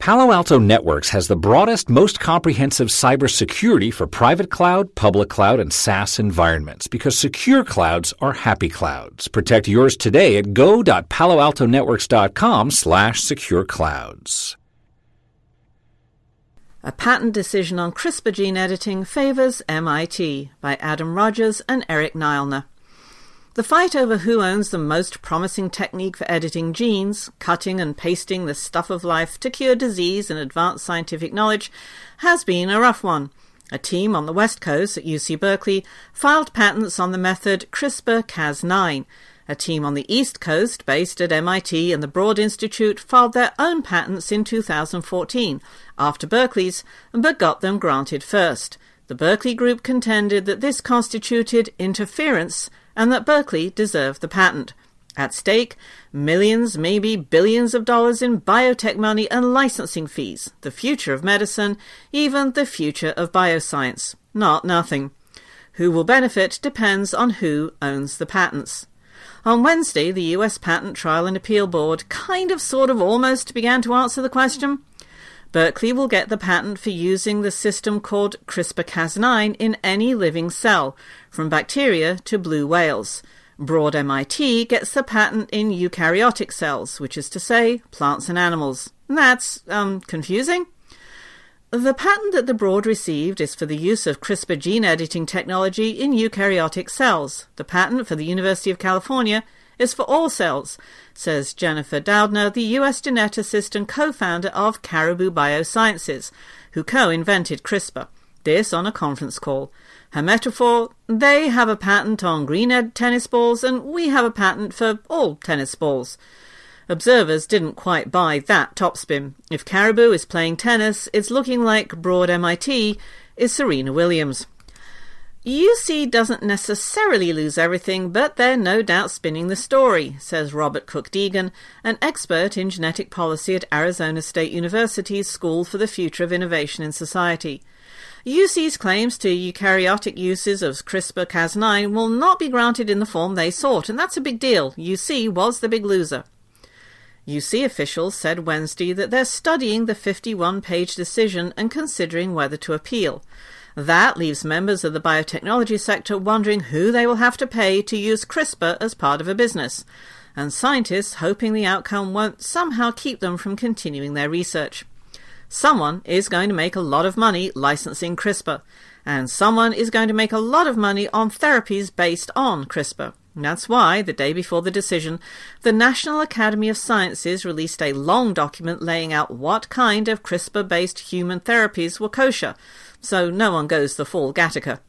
Palo Alto Networks has the broadest, most comprehensive cybersecurity for private cloud, public cloud, and SaaS environments because secure clouds are happy clouds. Protect yours today at go.paloaltonetworks.com slash secure clouds. A patent decision on CRISPR gene editing favors MIT by Adam Rogers and Eric Niiler. The fight over who owns the most promising technique for editing genes, cutting and pasting the stuff of life to cure disease and advance scientific knowledge, has been a rough one. A team on the West Coast at UC Berkeley filed patents on the method CRISPR Cas9. A team on the East Coast, based at MIT and the Broad Institute, filed their own patents in 2014, after Berkeley's, but got them granted first. The Berkeley group contended that this constituted interference and that Berkeley deserved the patent. At stake, millions, maybe billions of dollars in biotech money and licensing fees, the future of medicine, even the future of bioscience. Not nothing. Who will benefit depends on who owns the patents. On Wednesday, the US Patent Trial and Appeal Board kind of sort of almost began to answer the question. Berkeley will get the patent for using the system called CRISPR Cas9 in any living cell, from bacteria to blue whales. Broad MIT gets the patent in eukaryotic cells, which is to say, plants and animals. That's, um, confusing? The patent that the Broad received is for the use of CRISPR gene editing technology in eukaryotic cells. The patent for the University of California is for all cells, says Jennifer Doudna, the US geneticist and co founder of Caribou Biosciences, who co invented CRISPR. This on a conference call. Her metaphor they have a patent on green ed tennis balls, and we have a patent for all tennis balls. Observers didn't quite buy that topspin. If Caribou is playing tennis, it's looking like Broad MIT is Serena Williams. UC doesn't necessarily lose everything, but they're no doubt spinning the story, says Robert Cook Deegan, an expert in genetic policy at Arizona State University's School for the Future of Innovation in Society. UC's claims to eukaryotic uses of CRISPR Cas9 will not be granted in the form they sought, and that's a big deal. UC was the big loser. UC officials said Wednesday that they're studying the 51 page decision and considering whether to appeal. That leaves members of the biotechnology sector wondering who they will have to pay to use CRISPR as part of a business, and scientists hoping the outcome won't somehow keep them from continuing their research. Someone is going to make a lot of money licensing CRISPR, and someone is going to make a lot of money on therapies based on CRISPR. That's why, the day before the decision, the National Academy of Sciences released a long document laying out what kind of CRISPR based human therapies were kosher, so no one goes the full Gattaca.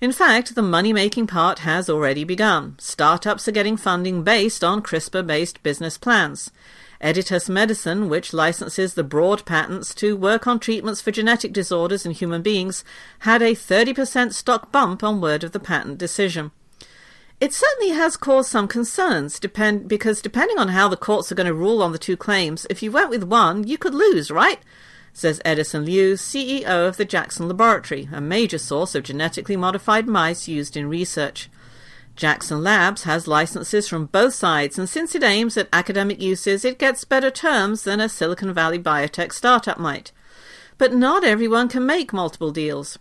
In fact, the money making part has already begun. Startups are getting funding based on CRISPR based business plans. Editas Medicine, which licenses the broad patents to work on treatments for genetic disorders in human beings, had a 30% stock bump on word of the patent decision. It certainly has caused some concerns, depend because depending on how the courts are going to rule on the two claims, if you went with one, you could lose, right? Says Edison Liu, CEO of the Jackson Laboratory, a major source of genetically modified mice used in research. Jackson Labs has licenses from both sides, and since it aims at academic uses, it gets better terms than a Silicon Valley biotech startup might. But not everyone can make multiple deals.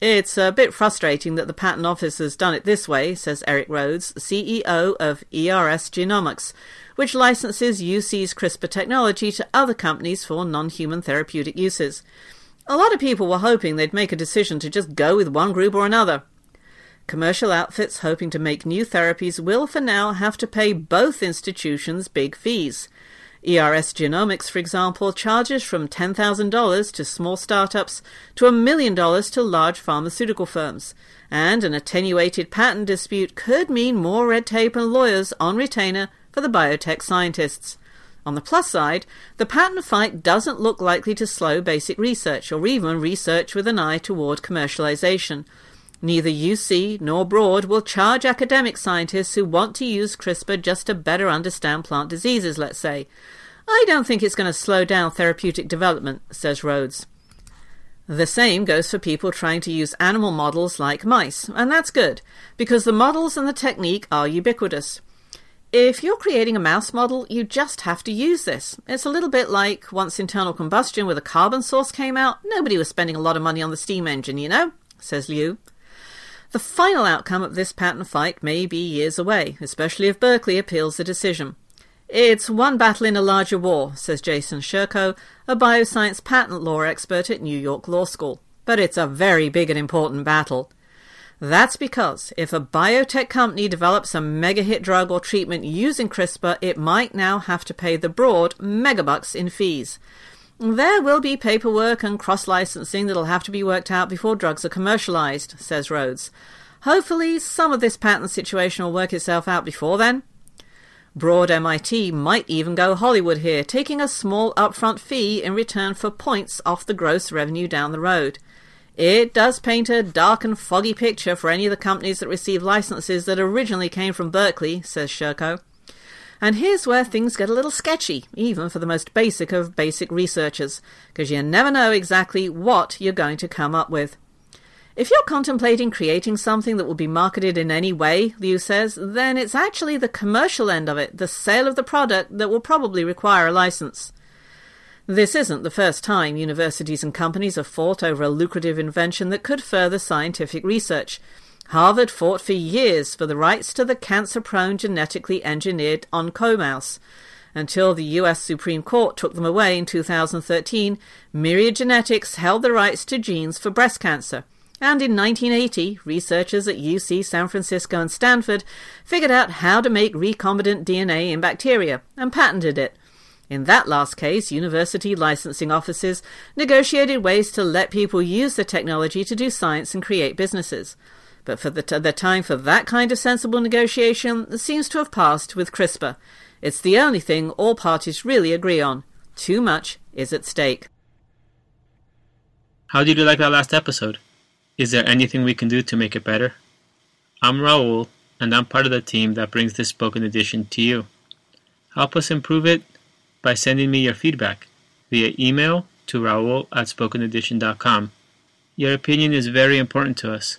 It's a bit frustrating that the Patent Office has done it this way, says Eric Rhodes, CEO of ERS Genomics, which licenses UC's CRISPR technology to other companies for non human therapeutic uses. A lot of people were hoping they'd make a decision to just go with one group or another. Commercial outfits hoping to make new therapies will for now have to pay both institutions big fees. ERS Genomics, for example, charges from $10,000 to small startups to a million dollars to large pharmaceutical firms. And an attenuated patent dispute could mean more red tape and lawyers on retainer for the biotech scientists. On the plus side, the patent fight doesn't look likely to slow basic research or even research with an eye toward commercialization. Neither UC nor Broad will charge academic scientists who want to use CRISPR just to better understand plant diseases, let's say. I don't think it's going to slow down therapeutic development, says Rhodes. The same goes for people trying to use animal models like mice, and that's good, because the models and the technique are ubiquitous. If you're creating a mouse model, you just have to use this. It's a little bit like once internal combustion with a carbon source came out, nobody was spending a lot of money on the steam engine, you know, says Liu. The final outcome of this patent fight may be years away, especially if Berkeley appeals the decision. It's one battle in a larger war, says Jason Sherkow, a bioscience patent law expert at New York Law School. But it's a very big and important battle. That's because if a biotech company develops a mega hit drug or treatment using CRISPR, it might now have to pay the broad megabucks in fees. There will be paperwork and cross licensing that'll have to be worked out before drugs are commercialized, says Rhodes. Hopefully, some of this patent situation will work itself out before then. Broad MIT might even go Hollywood here, taking a small upfront fee in return for points off the gross revenue down the road. It does paint a dark and foggy picture for any of the companies that receive licenses that originally came from Berkeley, says Sherkow. And here's where things get a little sketchy, even for the most basic of basic researchers, because you never know exactly what you're going to come up with. If you're contemplating creating something that will be marketed in any way, Liu says, then it's actually the commercial end of it, the sale of the product, that will probably require a license. This isn't the first time universities and companies have fought over a lucrative invention that could further scientific research. Harvard fought for years for the rights to the cancer prone genetically engineered oncomouse. Until the US Supreme Court took them away in 2013, Myriad Genetics held the rights to genes for breast cancer. And in 1980, researchers at UC San Francisco and Stanford figured out how to make recombinant DNA in bacteria and patented it. In that last case, university licensing offices negotiated ways to let people use the technology to do science and create businesses. But for the, t- the time for that kind of sensible negotiation seems to have passed with CRISPR. It's the only thing all parties really agree on. Too much is at stake. How did you like that last episode? Is there anything we can do to make it better? I'm Raul, and I'm part of the team that brings this spoken edition to you. Help us improve it by sending me your feedback via email to raul at spokenedition.com. Your opinion is very important to us